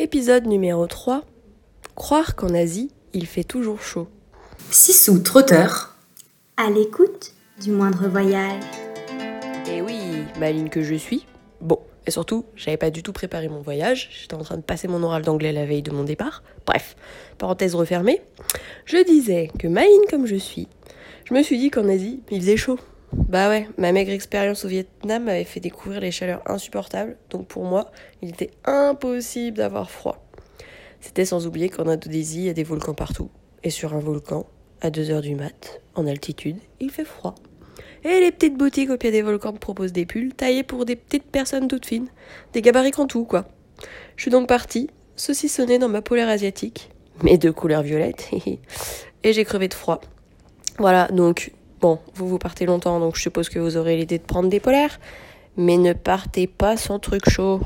Épisode numéro 3. Croire qu'en Asie, il fait toujours chaud. Sissou trotteur. À l'écoute du moindre voyage. Et oui, maline que je suis. Bon, et surtout, j'avais pas du tout préparé mon voyage. J'étais en train de passer mon oral d'anglais la veille de mon départ. Bref, parenthèse refermée. Je disais que maline comme je suis, je me suis dit qu'en Asie, il faisait chaud. Bah ouais, ma maigre expérience au Vietnam m'avait fait découvrir les chaleurs insupportables, donc pour moi, il était impossible d'avoir froid. C'était sans oublier qu'en Indonésie, il y a des volcans partout. Et sur un volcan, à 2h du mat, en altitude, il fait froid. Et les petites boutiques au pied des volcans proposent des pulls taillés pour des petites personnes toutes fines. Des gabarits en tout, quoi. Je suis donc partie, saucissonnée dans ma polaire asiatique, mais de couleur violette, et j'ai crevé de froid. Voilà, donc Bon, vous vous partez longtemps, donc je suppose que vous aurez l'idée de prendre des polaires. Mais ne partez pas sans truc chaud.